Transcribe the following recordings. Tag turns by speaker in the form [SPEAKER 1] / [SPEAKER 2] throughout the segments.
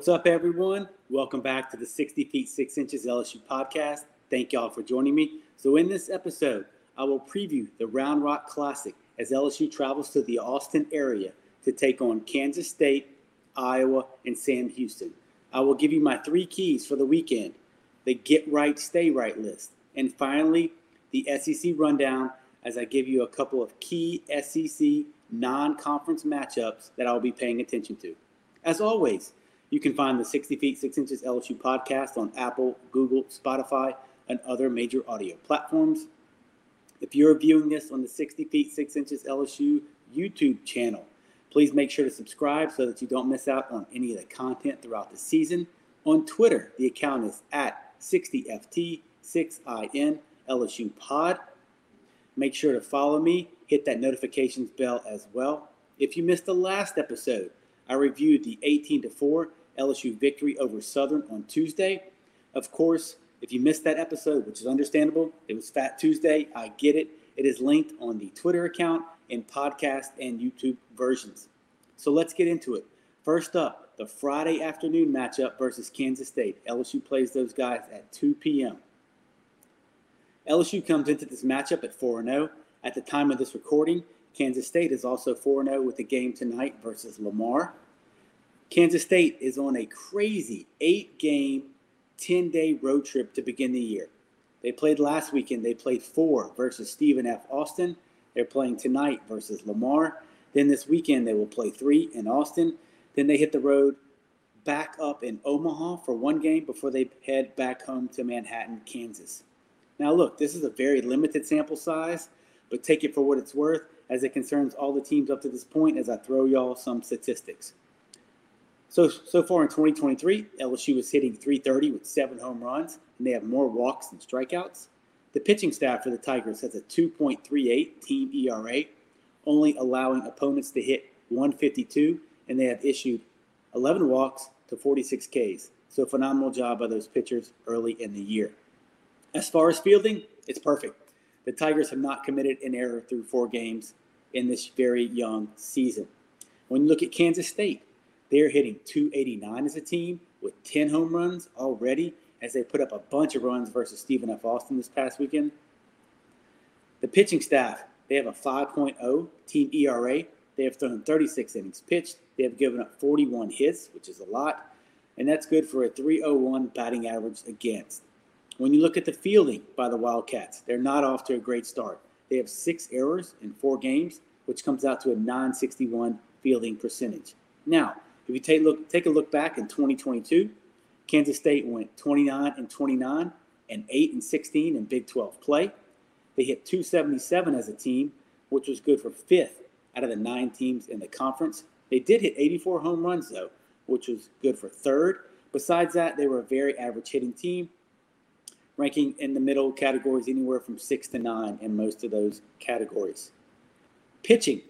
[SPEAKER 1] What's up, everyone? Welcome back to the 60 Feet 6 Inches LSU podcast. Thank y'all for joining me. So, in this episode, I will preview the Round Rock Classic as LSU travels to the Austin area to take on Kansas State, Iowa, and Sam Houston. I will give you my three keys for the weekend the get right, stay right list, and finally, the SEC rundown as I give you a couple of key SEC non conference matchups that I'll be paying attention to. As always, you can find the 60 Feet 6 Inches LSU podcast on Apple, Google, Spotify, and other major audio platforms. If you're viewing this on the 60 Feet 6 Inches LSU YouTube channel, please make sure to subscribe so that you don't miss out on any of the content throughout the season. On Twitter, the account is at 60FT6IN LSU Pod. Make sure to follow me, hit that notifications bell as well. If you missed the last episode, I reviewed the 18 to 4 LSU victory over Southern on Tuesday. Of course, if you missed that episode, which is understandable, it was Fat Tuesday. I get it. It is linked on the Twitter account in podcast and YouTube versions. So let's get into it. First up, the Friday afternoon matchup versus Kansas State. LSU plays those guys at 2 p.m. LSU comes into this matchup at 4 0. At the time of this recording, Kansas State is also 4 0 with the game tonight versus Lamar. Kansas State is on a crazy eight game, 10 day road trip to begin the year. They played last weekend, they played four versus Stephen F. Austin. They're playing tonight versus Lamar. Then this weekend, they will play three in Austin. Then they hit the road back up in Omaha for one game before they head back home to Manhattan, Kansas. Now, look, this is a very limited sample size, but take it for what it's worth as it concerns all the teams up to this point as I throw y'all some statistics. So, so far in 2023, LSU is hitting 330 with seven home runs, and they have more walks than strikeouts. The pitching staff for the Tigers has a 2.38 team ERA, only allowing opponents to hit 152, and they have issued 11 walks to 46 Ks. So, phenomenal job by those pitchers early in the year. As far as fielding, it's perfect. The Tigers have not committed an error through four games in this very young season. When you look at Kansas State, they're hitting 289 as a team with 10 home runs already as they put up a bunch of runs versus Stephen F. Austin this past weekend. The pitching staff, they have a 5.0 team ERA. They have thrown 36 innings pitched. They have given up 41 hits, which is a lot, and that's good for a 301 batting average against. When you look at the fielding by the Wildcats, they're not off to a great start. They have six errors in four games, which comes out to a 961 fielding percentage. Now, if you take look take a look back in 2022, Kansas State went 29 and 29 and 8 and 16 in Big 12 play. They hit 277 as a team, which was good for fifth out of the nine teams in the conference. They did hit 84 home runs though, which was good for third. Besides that, they were a very average hitting team ranking in the middle categories anywhere from six to nine in most of those categories. Pitching,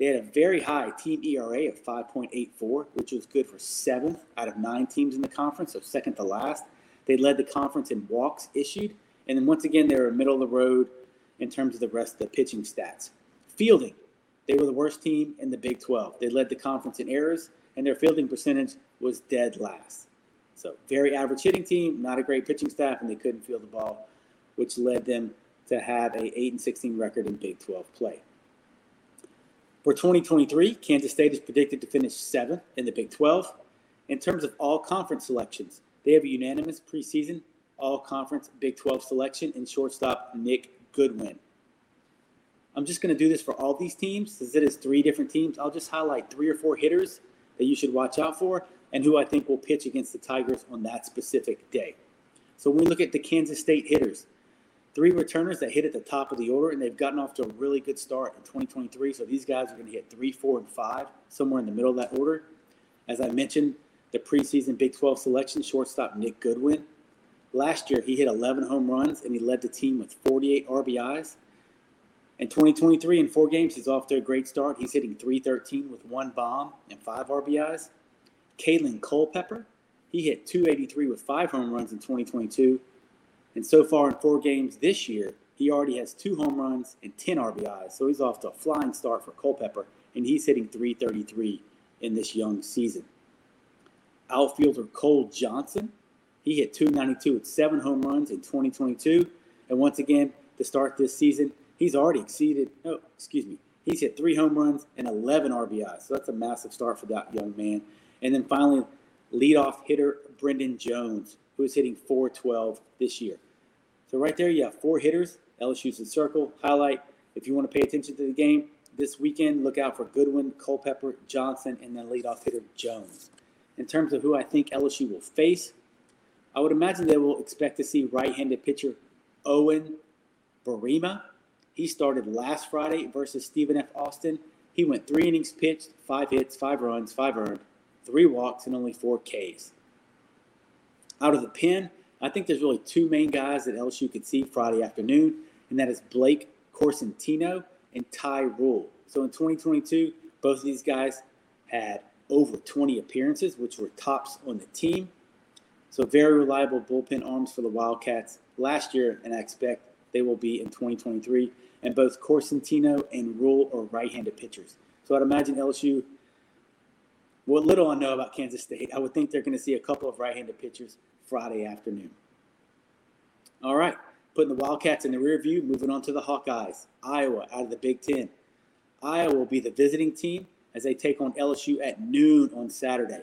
[SPEAKER 1] they had a very high team ERA of 5.84, which was good for seventh out of nine teams in the conference, so second to last. They led the conference in walks issued, and then once again, they were middle of the road in terms of the rest of the pitching stats. Fielding, they were the worst team in the Big 12. They led the conference in errors, and their fielding percentage was dead last. So very average hitting team, not a great pitching staff, and they couldn't field the ball, which led them to have a 8 and 16 record in Big 12 play. For 2023, Kansas State is predicted to finish seventh in the Big 12. In terms of all conference selections, they have a unanimous preseason all conference Big 12 selection in shortstop Nick Goodwin. I'm just going to do this for all these teams since it is three different teams. I'll just highlight three or four hitters that you should watch out for and who I think will pitch against the Tigers on that specific day. So when we look at the Kansas State hitters, three returners that hit at the top of the order, and they've gotten off to a really good start in 2023. So these guys are going to hit three, four, and five, somewhere in the middle of that order. As I mentioned, the preseason Big 12 selection shortstop Nick Goodwin. Last year, he hit 11 home runs and he led the team with 48 RBIs. In 2023, in four games, he's off to a great start. He's hitting 313 with one bomb and five RBIs. Kaelen Culpepper, he hit 283 with five home runs in 2022. And so far in four games this year, he already has two home runs and 10 RBIs. So he's off to a flying start for Culpepper, and he's hitting 333 in this young season. outfielder Cole Johnson. He hit 292 with seven home runs in 2022. And once again, to start this season, he's already exceeded, oh, excuse me, he's hit three home runs and 11 RBIs. So that's a massive start for that young man. And then finally, leadoff hitter Brendan Jones, who is hitting 412 this year. So right there, you have four hitters. LSU's in circle. Highlight, if you want to pay attention to the game this weekend, look out for Goodwin, Culpepper, Johnson, and then leadoff hitter Jones. In terms of who I think LSU will face, I would imagine they will expect to see right-handed pitcher Owen Boerema. He started last Friday versus Stephen F. Austin. He went three innings pitched, five hits, five runs, five earned, three walks, and only four Ks. Out of the pen, I think there's really two main guys that LSU could see Friday afternoon, and that is Blake Corsentino and Ty Rule. So in 2022, both of these guys had over 20 appearances, which were tops on the team. So very reliable bullpen arms for the Wildcats last year, and I expect they will be in 2023. And both Corsentino and Rule are right-handed pitchers. So I'd imagine LSU. What little I know about Kansas State, I would think they're going to see a couple of right-handed pitchers Friday afternoon. All right, putting the Wildcats in the rear view, moving on to the Hawkeyes. Iowa out of the Big Ten. Iowa will be the visiting team as they take on LSU at noon on Saturday.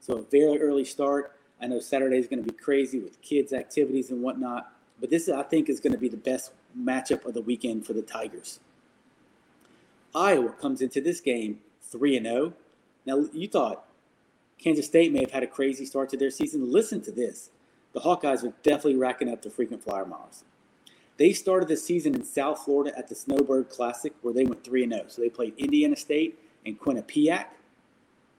[SPEAKER 1] So a very early start. I know Saturday is going to be crazy with kids' activities and whatnot, but this I think is going to be the best matchup of the weekend for the Tigers. Iowa comes into this game 3 and 0. Now you thought Kansas State may have had a crazy start to their season. Listen to this. The Hawkeyes are definitely racking up the frequent flyer miles. They started the season in South Florida at the Snowbird Classic where they went 3 0. So they played Indiana State and Quinnipiac.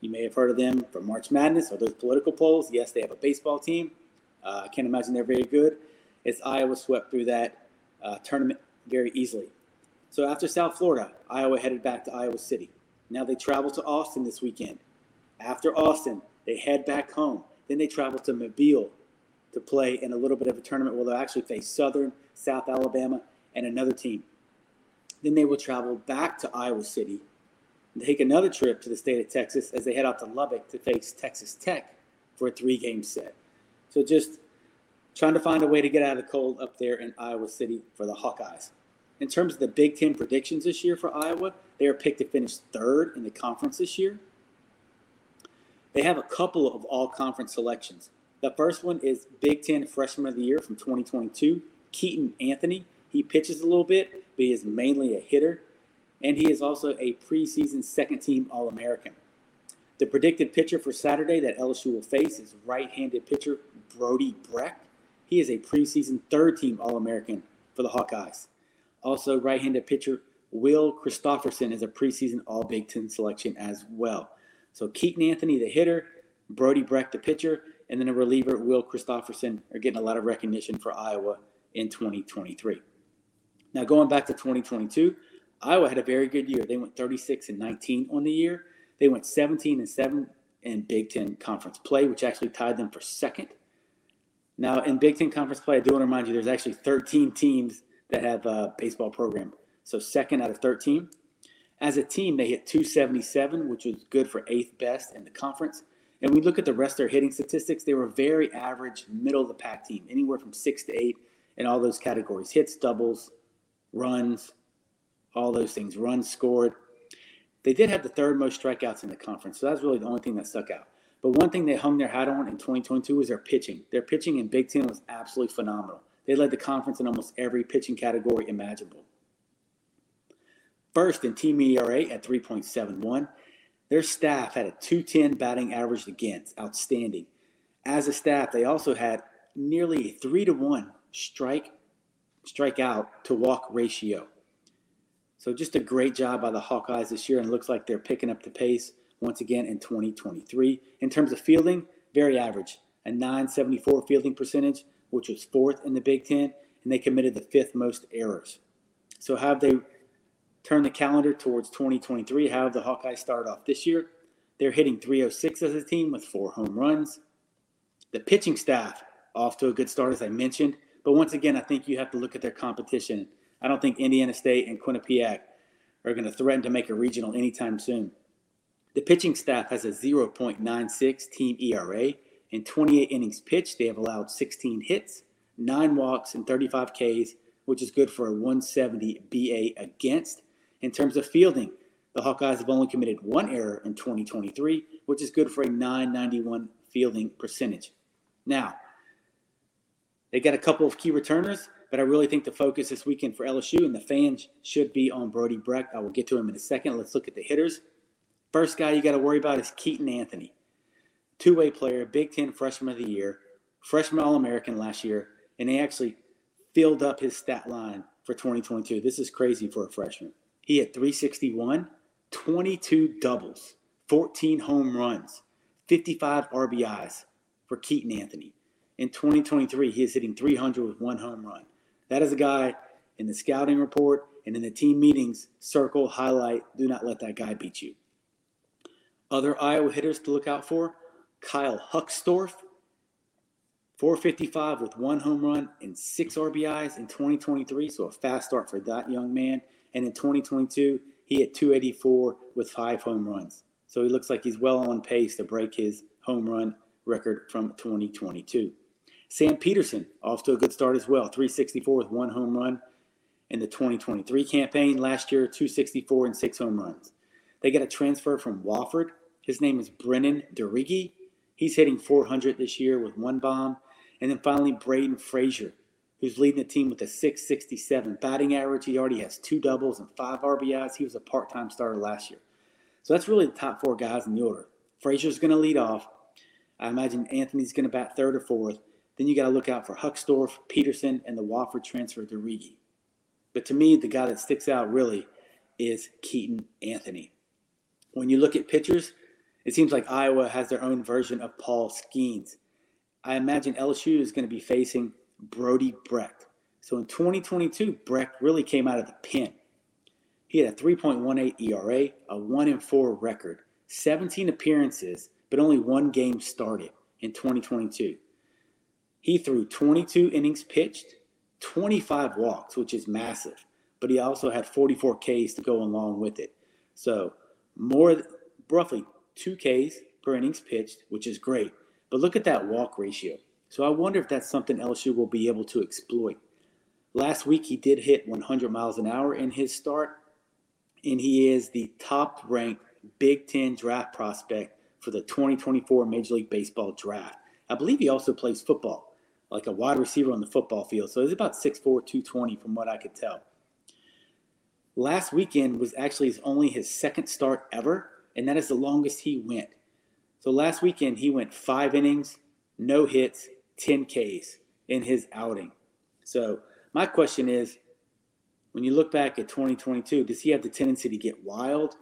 [SPEAKER 1] You may have heard of them from March Madness or those political polls. Yes, they have a baseball team. Uh, I can't imagine they're very good. It's Iowa swept through that uh, tournament very easily. So after South Florida, Iowa headed back to Iowa City. Now they travel to Austin this weekend. After Austin, they head back home. Then they travel to Mobile to play in a little bit of a tournament where they'll actually face Southern, South Alabama, and another team. Then they will travel back to Iowa City and take another trip to the state of Texas as they head out to Lubbock to face Texas Tech for a three game set. So just trying to find a way to get out of the cold up there in Iowa City for the Hawkeyes. In terms of the Big Ten predictions this year for Iowa, they are picked to finish third in the conference this year. They have a couple of all conference selections. The first one is Big Ten Freshman of the Year from 2022, Keaton Anthony. He pitches a little bit, but he is mainly a hitter. And he is also a preseason second team All American. The predicted pitcher for Saturday that LSU will face is right handed pitcher Brody Breck. He is a preseason third team All American for the Hawkeyes. Also, right handed pitcher Will Christopherson is a preseason All Big Ten selection as well. So, Keaton Anthony, the hitter, Brody Breck, the pitcher, and then a reliever, Will Christopherson, are getting a lot of recognition for Iowa in 2023. Now, going back to 2022, Iowa had a very good year. They went 36 and 19 on the year. They went 17 and 7 in Big Ten conference play, which actually tied them for second. Now, in Big Ten conference play, I do want to remind you there's actually 13 teams that have a baseball program. So, second out of 13. As a team, they hit 277, which was good for eighth best in the conference. And we look at the rest of their hitting statistics, they were very average, middle of the pack team, anywhere from six to eight in all those categories hits, doubles, runs, all those things, runs scored. They did have the third most strikeouts in the conference, so that's really the only thing that stuck out. But one thing they hung their hat on in 2022 was their pitching. Their pitching in Big Ten was absolutely phenomenal. They led the conference in almost every pitching category imaginable. First in team ERA at 3.71. Their staff had a 210 batting average against, outstanding. As a staff, they also had nearly a three to one strike strike out to walk ratio. So just a great job by the Hawkeyes this year, and looks like they're picking up the pace once again in 2023. In terms of fielding, very average, a 974 fielding percentage, which was fourth in the Big Ten, and they committed the fifth most errors. So have they turned the calendar towards 2023? How have the Hawkeyes start off this year? They're hitting 306 as a team with four home runs. The pitching staff off to a good start, as I mentioned. But once again, I think you have to look at their competition I don't think Indiana State and Quinnipiac are going to threaten to make a regional anytime soon. The pitching staff has a 0.96 team ERA. In 28 innings pitched, they have allowed 16 hits, 9 walks, and 35 Ks, which is good for a 170 BA against. In terms of fielding, the Hawkeyes have only committed one error in 2023, which is good for a 991 fielding percentage. Now, they got a couple of key returners, but I really think the focus this weekend for LSU and the fans should be on Brody Breck. I will get to him in a second. Let's look at the hitters. First guy you got to worry about is Keaton Anthony, two way player, Big Ten freshman of the year, freshman All American last year, and he actually filled up his stat line for 2022. This is crazy for a freshman. He had 361, 22 doubles, 14 home runs, 55 RBIs for Keaton Anthony. In 2023, he is hitting 300 with one home run. That is a guy in the scouting report and in the team meetings, circle, highlight, do not let that guy beat you. Other Iowa hitters to look out for Kyle Huckstorf, 455 with one home run and six RBIs in 2023. So a fast start for that young man. And in 2022, he hit 284 with five home runs. So he looks like he's well on pace to break his home run record from 2022. Sam Peterson off to a good start as well, 364 with one home run in the 2023 campaign. Last year, 264 and six home runs. They got a transfer from Wofford. His name is Brennan DeRiggi. He's hitting 400 this year with one bomb. And then finally, Braden Frazier, who's leading the team with a 667 batting average. He already has two doubles and five RBIs. He was a part time starter last year. So that's really the top four guys in the order. Frazier's going to lead off. I imagine Anthony's going to bat third or fourth. Then you got to look out for Huckstorf, Peterson, and the Wofford transfer to Rigi. But to me, the guy that sticks out really is Keaton Anthony. When you look at pitchers, it seems like Iowa has their own version of Paul Skenes. I imagine LSU is going to be facing Brody Breck. So in 2022, Breck really came out of the pen. He had a 3.18 ERA, a 1 in 4 record, 17 appearances, but only one game started in 2022. He threw 22 innings pitched, 25 walks, which is massive, but he also had 44 Ks to go along with it. So more roughly two Ks per innings pitched, which is great. But look at that walk ratio. So I wonder if that's something LSU will be able to exploit. Last week he did hit 100 miles an hour in his start, and he is the top ranked Big Ten draft prospect for the 2024 Major League Baseball draft. I believe he also plays football, like a wide receiver on the football field. So he's about 6'4, 220 from what I could tell. Last weekend was actually his, only his second start ever and that is the longest he went. So last weekend, he went five innings, no hits, 10 Ks in his outing. So my question is when you look back at 2022, does he have the tendency to get wild?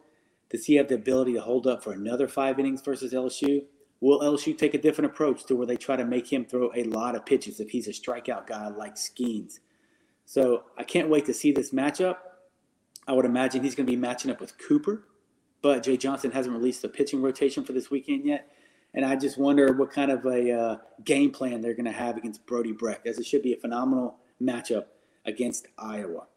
[SPEAKER 1] Does he have the ability to hold up for another five innings versus LSU? Will LSU take a different approach to where they try to make him throw a lot of pitches if he's a strikeout guy like Skenes? So I can't wait to see this matchup. I would imagine he's going to be matching up with Cooper, but Jay Johnson hasn't released the pitching rotation for this weekend yet. And I just wonder what kind of a uh, game plan they're going to have against Brody Breck, as it should be a phenomenal matchup against Iowa.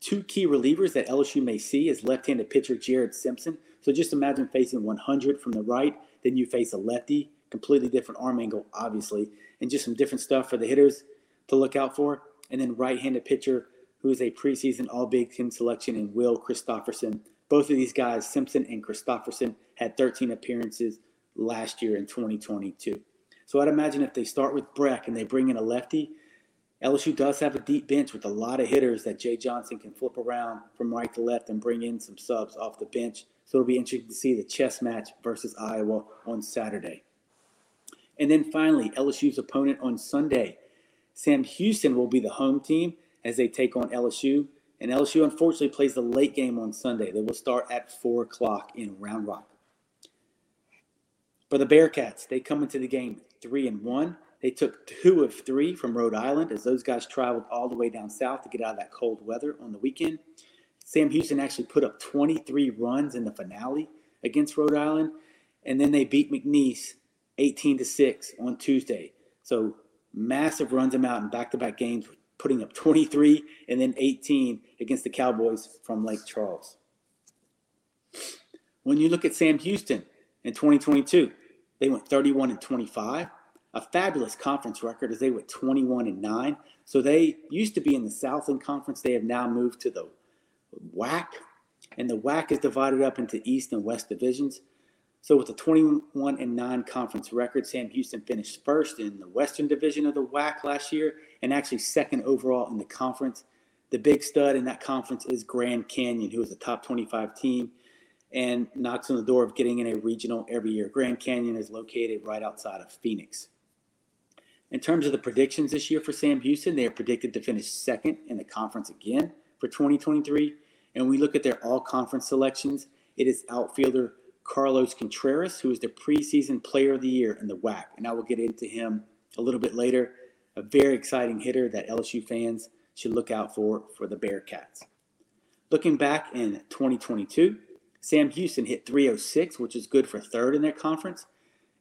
[SPEAKER 1] Two key relievers that LSU may see is left-handed pitcher Jared Simpson. So just imagine facing 100 from the right, then you face a lefty, completely different arm angle, obviously, and just some different stuff for the hitters to look out for. And then right-handed pitcher who is a preseason All Big Ten selection in Will Christopherson both of these guys, Simpson and Christopherson, had 13 appearances last year in 2022. So I'd imagine if they start with Breck and they bring in a lefty, LSU does have a deep bench with a lot of hitters that Jay Johnson can flip around from right to left and bring in some subs off the bench. So it'll be interesting to see the chess match versus Iowa on Saturday. And then finally, LSU's opponent on Sunday. Sam Houston will be the home team as they take on LSU. And LSU unfortunately plays the late game on Sunday. They will start at 4 o'clock in Round Rock. For the Bearcats, they come into the game 3 and 1. They took two of three from Rhode Island as those guys traveled all the way down south to get out of that cold weather on the weekend. Sam Houston actually put up 23 runs in the finale against Rhode Island, and then they beat McNeese 18 to 6 on Tuesday. So massive runs them out in back-to-back games putting up 23 and then 18 against the Cowboys from Lake Charles. When you look at Sam Houston in 2022, they went 31 and 25, a fabulous conference record as they went 21 and 9. So they used to be in the Southland Conference. They have now moved to the WAC, and the WAC is divided up into East and West divisions. So with a 21 and 9 conference record, Sam Houston finished first in the Western Division of the WAC last year and actually second overall in the conference. The big stud in that conference is Grand Canyon, who is a top 25 team and knocks on the door of getting in a regional every year. Grand Canyon is located right outside of Phoenix. In terms of the predictions this year for Sam Houston, they are predicted to finish second in the conference again for 2023. And we look at their all conference selections. It is outfielder Carlos Contreras, who is the preseason player of the year in the WAC. And I will get into him a little bit later. A very exciting hitter that LSU fans should look out for for the Bearcats. Looking back in 2022, Sam Houston hit 306, which is good for third in their conference.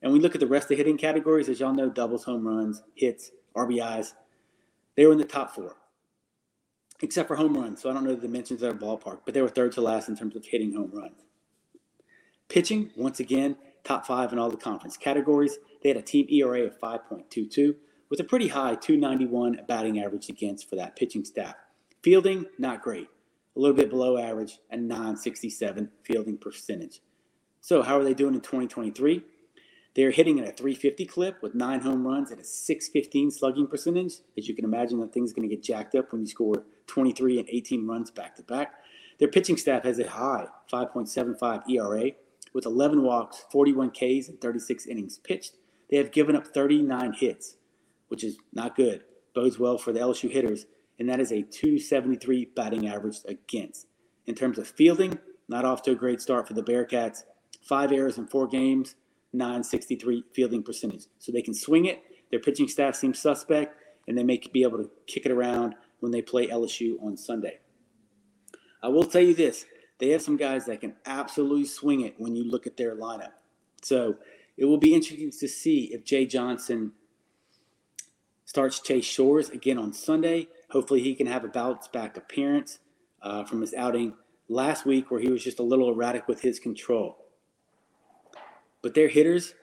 [SPEAKER 1] And we look at the rest of the hitting categories, as y'all know, doubles, home runs, hits, RBIs. They were in the top four, except for home runs. So I don't know the dimensions of their ballpark, but they were third to last in terms of hitting home runs. Pitching, once again, top five in all the conference categories. They had a team ERA of 5.22 with a pretty high 291 batting average against for that pitching staff. Fielding, not great. Little bit below average, a 967 fielding percentage. So, how are they doing in 2023? They're hitting at a 350 clip with nine home runs and a 615 slugging percentage. As you can imagine, that thing's going to get jacked up when you score 23 and 18 runs back to back. Their pitching staff has a high 5.75 ERA with 11 walks, 41 Ks, and 36 innings pitched. They have given up 39 hits, which is not good. Bodes well for the LSU hitters, and that is a 273 batting average against. In terms of fielding, not off to a great start for the Bearcats. Five errors in four games, 963 fielding percentage. So they can swing it. Their pitching staff seems suspect, and they may be able to kick it around when they play LSU on Sunday. I will tell you this they have some guys that can absolutely swing it when you look at their lineup. So it will be interesting to see if Jay Johnson starts Chase Shores again on Sunday. Hopefully, he can have a bounce back appearance uh, from his outing last week where he was just a little erratic with his control. But their hitters,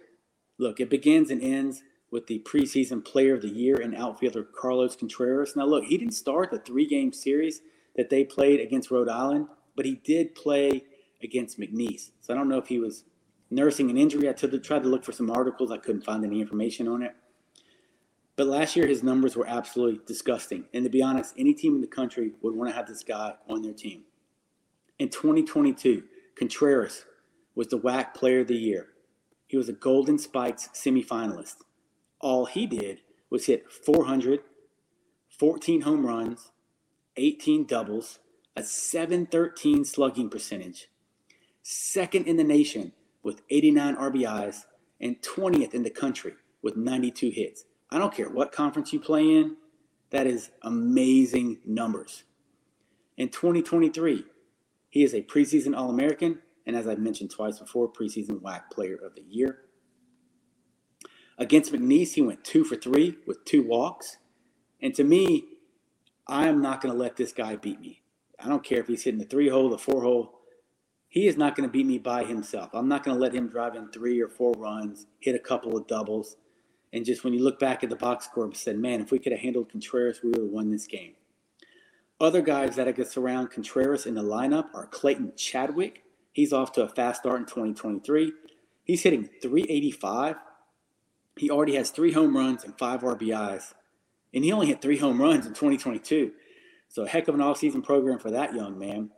[SPEAKER 1] look, it begins and ends with the preseason player of the year and outfielder Carlos Contreras. Now, look, he didn't start the three game series that they played against Rhode Island, but he did play against McNeese. So I don't know if he was nursing an injury. I tried to look for some articles, I couldn't find any information on it. But last year, his numbers were absolutely disgusting. And to be honest, any team in the country would want to have this guy on their team. In 2022, Contreras was the WAC Player of the Year. He was a Golden Spikes semifinalist. All he did was hit 400, 14 home runs, 18 doubles, a 713 slugging percentage, second in the nation with 89 RBIs, and 20th in the country with 92 hits. I don't care what conference you play in, that is amazing numbers. In 2023, he is a preseason All American and as I've mentioned twice before, preseason WAC Player of the Year. Against McNeese, he went two for three with two walks. And to me, I am not going to let this guy beat me. I don't care if he's hitting the three hole, the four hole. He is not going to beat me by himself. I'm not going to let him drive in three or four runs, hit a couple of doubles. And just when you look back at the box score and said, man, if we could have handled Contreras, we would have won this game. Other guys that I could surround Contreras in the lineup are Clayton Chadwick, He's off to a fast start in 2023. He's hitting 385. He already has three home runs and five RBIs. And he only hit three home runs in 2022. So a heck of an offseason program for that young man.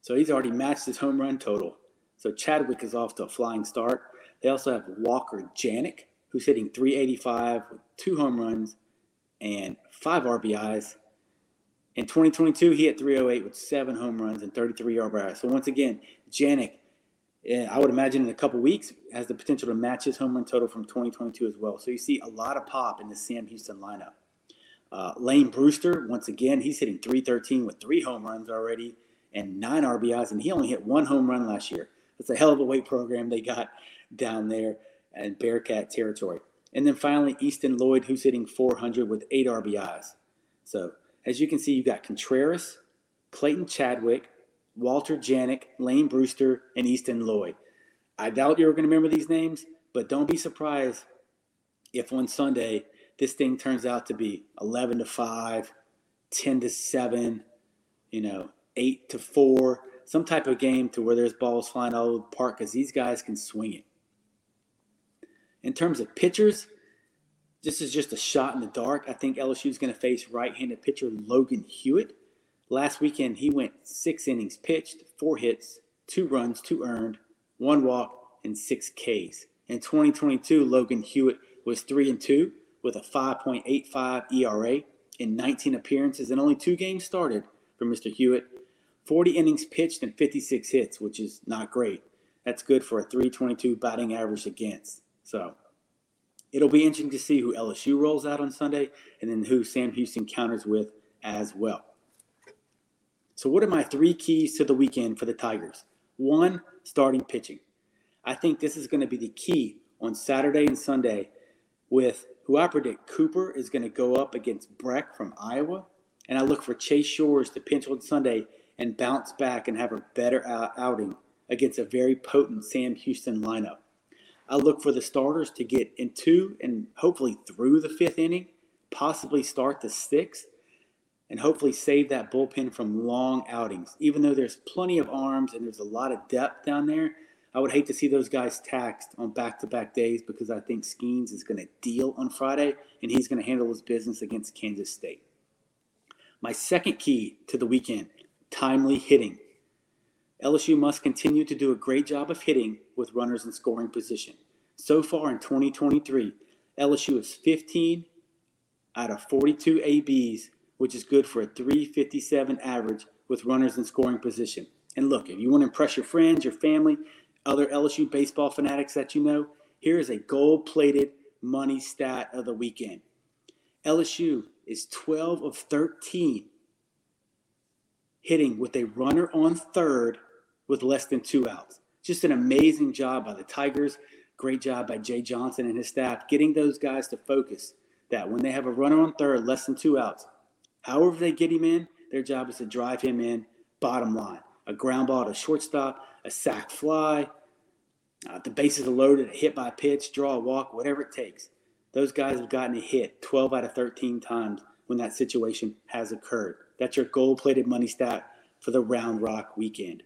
[SPEAKER 1] So he's already matched his home run total. So Chadwick is off to a flying start. They also have Walker Janek, who's hitting 385 with two home runs and five RBIs. In 2022, he hit 308 with seven home runs and 33 RBIs. So once again, Janek, eh, I would imagine in a couple weeks, has the potential to match his home run total from 2022 as well. So you see a lot of pop in the Sam Houston lineup. Uh, Lane Brewster, once again, he's hitting 313 with three home runs already and nine RBIs, and he only hit one home run last year. That's a hell of a weight program they got down there in Bearcat territory. And then finally, Easton Lloyd, who's hitting 400 with eight RBIs. So as you can see, you've got Contreras, Clayton Chadwick, Walter Janek, Lane Brewster, and Easton Lloyd. I doubt you're going to remember these names, but don't be surprised if on Sunday this thing turns out to be 11 to 5, 10 to 7, you know, 8 to 4, some type of game to where there's balls flying all over the park because these guys can swing it. In terms of pitchers, this is just a shot in the dark. I think LSU is going to face right handed pitcher Logan Hewitt. Last weekend, he went six innings pitched, four hits, two runs, two earned, one walk, and six Ks. In 2022, Logan Hewitt was 3 and 2 with a 5.85 ERA in 19 appearances and only two games started for Mr. Hewitt. 40 innings pitched and 56 hits, which is not great. That's good for a 322 batting average against. So it'll be interesting to see who LSU rolls out on Sunday and then who Sam Houston counters with as well. So, what are my three keys to the weekend for the Tigers? One, starting pitching. I think this is going to be the key on Saturday and Sunday with who I predict Cooper is going to go up against Breck from Iowa. And I look for Chase Shores to pinch on Sunday and bounce back and have a better outing against a very potent Sam Houston lineup. I look for the starters to get into and hopefully through the fifth inning, possibly start the sixth, and hopefully save that bullpen from long outings. Even though there's plenty of arms and there's a lot of depth down there, I would hate to see those guys taxed on back to back days because I think Skenes is going to deal on Friday and he's going to handle his business against Kansas State. My second key to the weekend timely hitting. LSU must continue to do a great job of hitting with runners in scoring position. So far in 2023, LSU is 15 out of 42 ABs, which is good for a 357 average with runners in scoring position. And look, if you want to impress your friends, your family, other LSU baseball fanatics that you know, here is a gold plated money stat of the weekend. LSU is 12 of 13 hitting with a runner on third with less than two outs. Just an amazing job by the Tigers. Great job by Jay Johnson and his staff getting those guys to focus that when they have a runner on third, less than two outs, however they get him in, their job is to drive him in, bottom line. A ground ball to shortstop, a sac fly, uh, the bases are loaded, a hit by pitch, draw a walk, whatever it takes. Those guys have gotten a hit 12 out of 13 times when that situation has occurred. That's your gold plated money stat for the Round Rock weekend.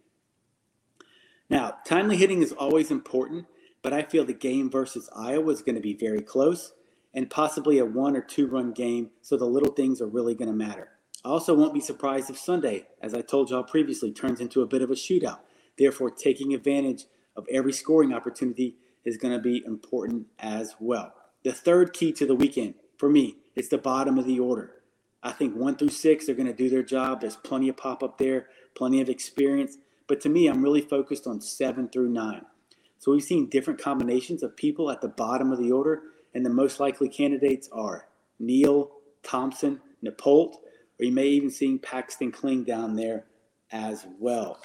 [SPEAKER 1] Now, timely hitting is always important, but I feel the game versus Iowa is going to be very close and possibly a one or two run game, so the little things are really going to matter. I also won't be surprised if Sunday, as I told y'all previously, turns into a bit of a shootout. Therefore, taking advantage of every scoring opportunity is going to be important as well. The third key to the weekend for me is the bottom of the order. I think one through six, they're going to do their job. There's plenty of pop up there, plenty of experience. But to me, I'm really focused on seven through nine. So we've seen different combinations of people at the bottom of the order, and the most likely candidates are Neal, Thompson, Nippolt, or you may even see Paxton Kling down there as well.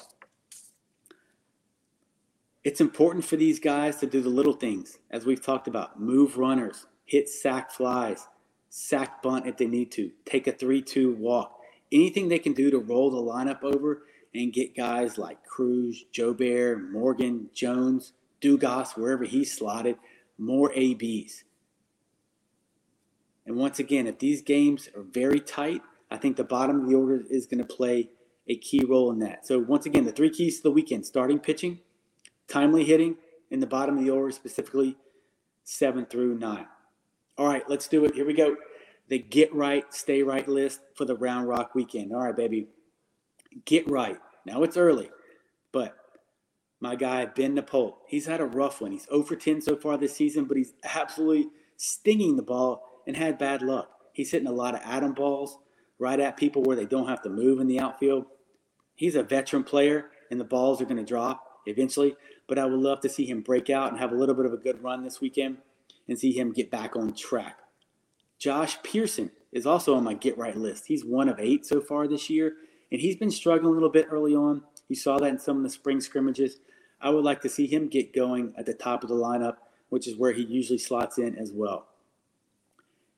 [SPEAKER 1] It's important for these guys to do the little things, as we've talked about move runners, hit sac flies, sac bunt if they need to, take a 3 2 walk. Anything they can do to roll the lineup over and get guys like Crews, Jobert, Morgan, Jones, Dugas, wherever he's slotted, more ABs. And once again, if these games are very tight, I think the bottom of the order is going to play a key role in that. So, once again, the three keys to the weekend starting pitching, timely hitting and the bottom of the order, specifically seven through nine. All right, let's do it. Here we go. The get right, stay right list for the Round Rock weekend. All right, baby. Get right. Now it's early, but my guy, Ben Nippolt, he's had a rough one. He's 0 for 10 so far this season, but he's absolutely stinging the ball and had bad luck. He's hitting a lot of atom balls right at people where they don't have to move in the outfield. He's a veteran player, and the balls are going to drop eventually but I would love to see him break out and have a little bit of a good run this weekend and see him get back on track. Josh Pearson is also on my get right list. He's one of eight so far this year, and he's been struggling a little bit early on. You saw that in some of the spring scrimmages. I would like to see him get going at the top of the lineup, which is where he usually slots in as well.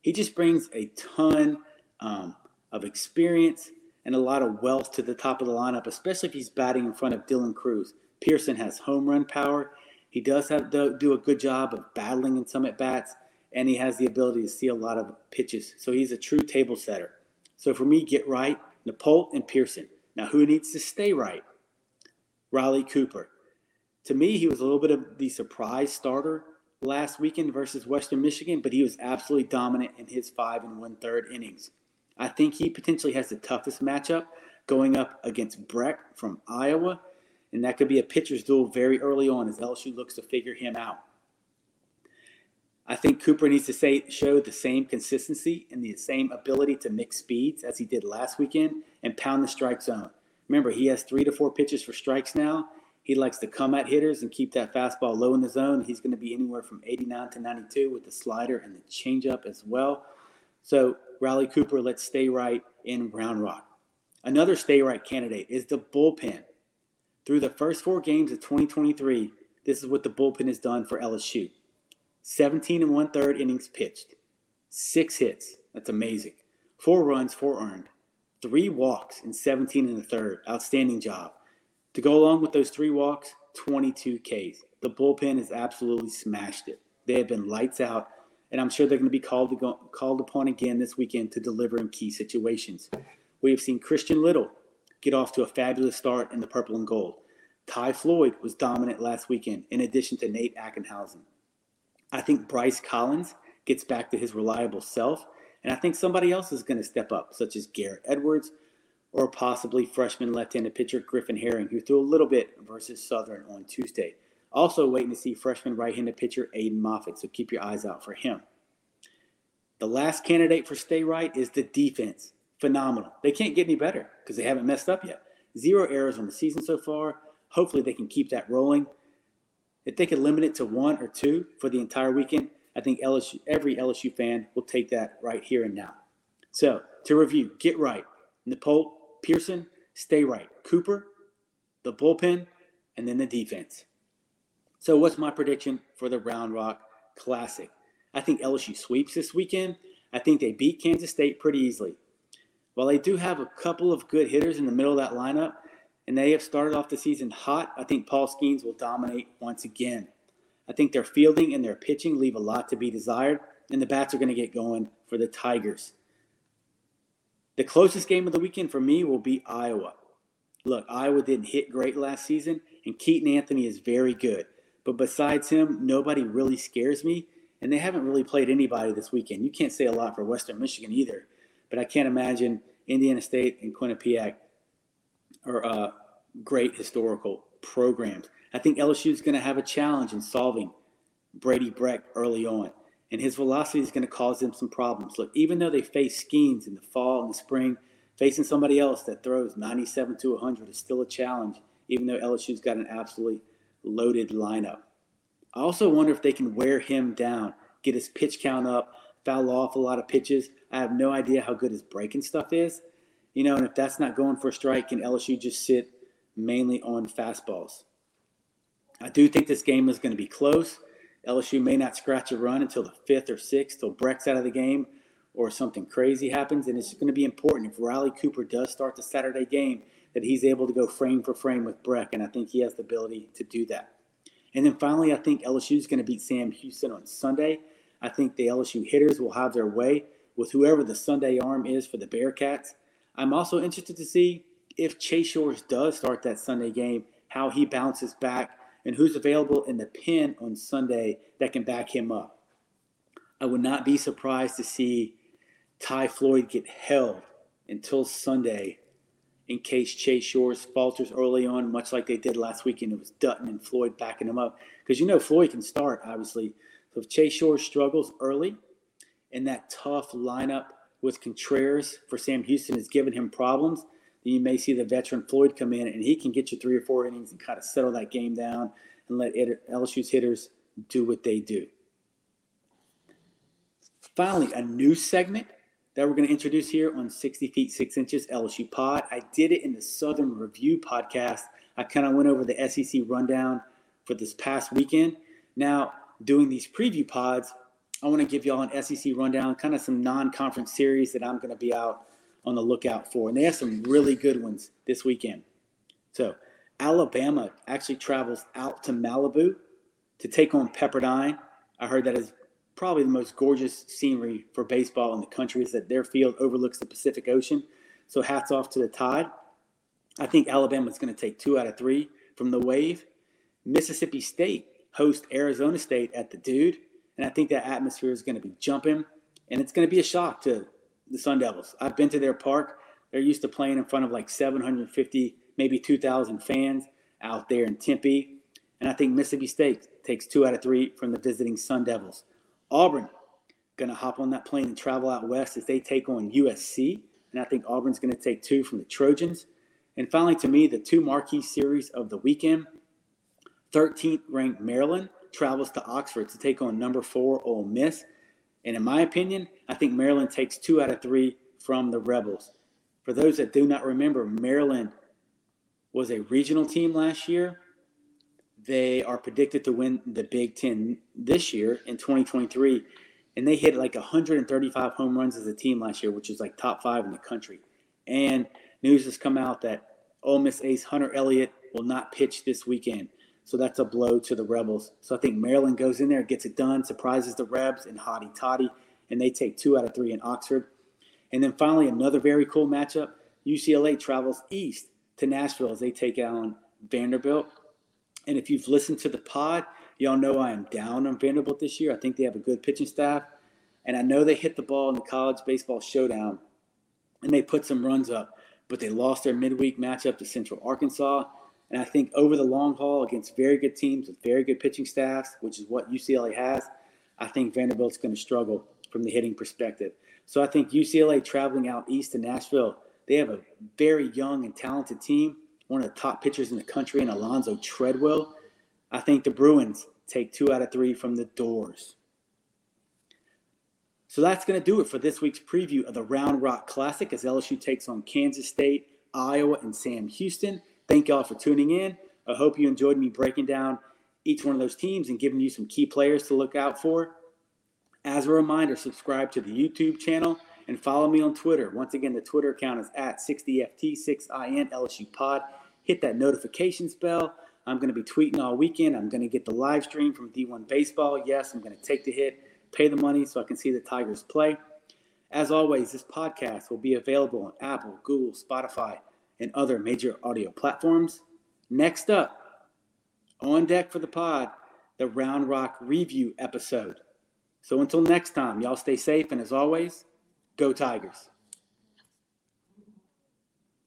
[SPEAKER 1] He just brings a ton um, of experience and a lot of wealth to the top of the lineup, especially if he's batting in front of Dylan Crews. Pearson has home run power. He does have to do a good job of battling in some at bats, and he has the ability to see a lot of pitches. So he's a true table setter. So for me, get right, Nippolt and Pearson. Now, who needs to stay right? Riley Cooper. To me, he was a little bit of the surprise starter last weekend versus Western Michigan, but he was absolutely dominant in his five and one third innings. I think he potentially has the toughest matchup going up against Breck from Iowa, and that could be a pitcher's duel very early on as LSU looks to figure him out. I think Cooper needs to say, show the same consistency and the same ability to mix speeds as he did last weekend and pound the strike zone. Remember, he has three to four pitches for strikes now. He likes to come at hitters and keep that fastball low in the zone. He's going to be anywhere from 89 to 92 with the slider and the changeup as well. So, Riley Cooper, let's stay right in Round Rock. Another stay right candidate is the bullpen. Through the first four games of 2023, this is what the bullpen has done for LSU 17 and one third innings pitched, six hits. That's amazing. Four runs, four earned, three walks, and 17 and a third. Outstanding job. To go along with those three walks, 22 Ks. The bullpen has absolutely smashed it. They have been lights out, and I'm sure they're going to be called, go, called upon again this weekend to deliver in key situations. We have seen Christian Little get off to a fabulous start in the purple and gold. Ty Floyd was dominant last weekend, in addition to Nate Ackenhausen. I think Bryce Collins gets back to his reliable self, and I think somebody else is going to step up, such as Garrett Edwards or possibly freshman left-handed pitcher Griffin Herring, who threw a little bit versus Southern on Tuesday. Also waiting to see freshman right-handed pitcher Aiden Moffett, so keep your eyes out for him. The last candidate for stay right is the defense phenomenal. They can't get any better because they haven't messed up yet. Zero errors on the season so far. Hopefully, they can keep that rolling. If they could limit it to one or two for the entire weekend, I think LSU, every LSU fan will take that right here and now. So, to review, get right. Nippolt, Pearson, stay right. Cooper, the bullpen, and then the defense. So, what's my prediction for the Round Rock Classic? I think LSU sweeps this weekend. I think they beat Kansas State pretty easily. While they do have a couple of good hitters in the middle of that lineup, and they have started off the season hot, I think Paul Skenes will dominate once again. I think their fielding and their pitching leave a lot to be desired, and the bats are going to get going for the Tigers. The closest game of the weekend for me will be Iowa. Look, Iowa didn't hit great last season, and Keaton Anthony is very good. But besides him, nobody really scares me, and they haven't really played anybody this weekend. You can't say a lot for Western Michigan either but I can't imagine Indiana State and Quinnipiac are uh, great historical programs. I think LSU is going to have a challenge in solving Brady Breck early on, and his velocity is going to cause them some problems. Look, even though they face Skenes in the fall and the spring, facing somebody else that throws 97 to 100 is still a challenge, even though LSU's got an absolutely loaded lineup. I also wonder if they can wear him down, get his pitch count up, foul off a lot of pitches. I have no idea how good his breaking stuff is. You know, and if that's not going for a strike, can LSU just sit mainly on fastballs? I do think this game is going to be close. LSU may not scratch a run until the fifth or sixth, till Breck's out of the game or something crazy happens. And it's going to be important if Riley Cooper does start the Saturday game that he's able to go frame for frame with Breck. And I think he has the ability to do that. And then finally, I think LSU is going to beat Sam Houston on Sunday. I think the LSU hitters will have their way with whoever the Sunday arm is for the Bearcats. I'm also interested to see if Chase Shores does start that Sunday game, how he bounces back, and who's available in the pen on Sunday that can back him up. I would not be surprised to see Ty Floyd get held until Sunday in case Chase Shores falters early on, much like they did last weekend. It was Dutton and Floyd backing him up. Because you know Floyd can start, obviously. So if Chase Shores struggles early, in that tough lineup with Contreras for Sam Houston has given him problems, then you may see the veteran Floyd come in and he can get you three or four innings and kind of settle that game down and let LSU's hitters do what they do. Finally, a new segment that we're going to introduce here on 60 Feet 6 Inches LSU Pod. I did it in the Southern Review podcast. I kind of went over the SEC rundown for this past weekend. Now, doing these preview pods, I want to give y'all an SEC rundown, kind of some non-conference series that I'm going to be out on the lookout for, and they have some really good ones this weekend. So Alabama actually travels out to Malibu to take on Pepperdine. I heard that is probably the most gorgeous scenery for baseball in the country is that their field overlooks the Pacific Ocean. So hats off to the Tide. I think Alabama's going to take two out of three from the Wave. Mississippi State host Arizona State at the Dude, and I think that atmosphere is going to be jumping, and it's going to be a shock to the Sun Devils. I've been to their park. They're used to playing in front of like 750, maybe 2,000 fans out there in Tempe, and I think Mississippi State takes two out of three from the visiting Sun Devils. Auburn going to hop on that plane and travel out west as they take on USC, and I think Auburn's going to take two from the Trojans. And finally, to me, the two marquee series of the weekend 13th ranked Maryland travels to Oxford to take on number four Ole Miss. And in my opinion, I think Maryland takes two out of three from the Rebels. For those that do not remember, Maryland was a regional team last year. They are predicted to win the Big Ten this year in 2023. And they hit like 135 home runs as a team last year, which is like top five in the country. And news has come out that Ole Miss ace Hunter Elliott will not pitch this weekend. So that's a blow to the Rebels. So I think Maryland goes in there, gets it done, surprises the Rebs and Hotty Toddy, and they take two out of three in Oxford. And then finally, another very cool matchup UCLA travels east to Nashville as they take on Vanderbilt. And if you've listened to the pod, y'all know I am down on Vanderbilt this year. I think they have a good pitching staff. And I know they hit the ball in the college baseball showdown and they put some runs up, but they lost their midweek matchup to Central Arkansas. And I think over the long haul against very good teams with very good pitching staffs, which is what UCLA has, I think Vanderbilt's going to struggle from the hitting perspective. So I think UCLA traveling out east to Nashville, they have a very young and talented team, one of the top pitchers in the country, and Alonzo Tredwell. I think the Bruins take two out of three from the Dores. So that's going to do it for this week's preview of the Round Rock Classic as LSU takes on Kansas State, Iowa, and Sam Houston. Thank y'all for tuning in. I hope you enjoyed me breaking down each one of those teams and giving you some key players to look out for. As a reminder, subscribe to the YouTube channel and follow me on Twitter. Once again, the Twitter account is at 60FT6IN LSU Pod. Hit that notifications bell. I'm going to be tweeting all weekend. I'm going to get the live stream from D1 Baseball. Yes, I'm going to take the hit, pay the money so I can see the Tigers play. As always, this podcast will be available on Apple, Google, Spotify, and other major audio platforms. Next up, on deck for the pod, the Round Rock review episode. So until next time, y'all stay safe, and as always, go Tigers.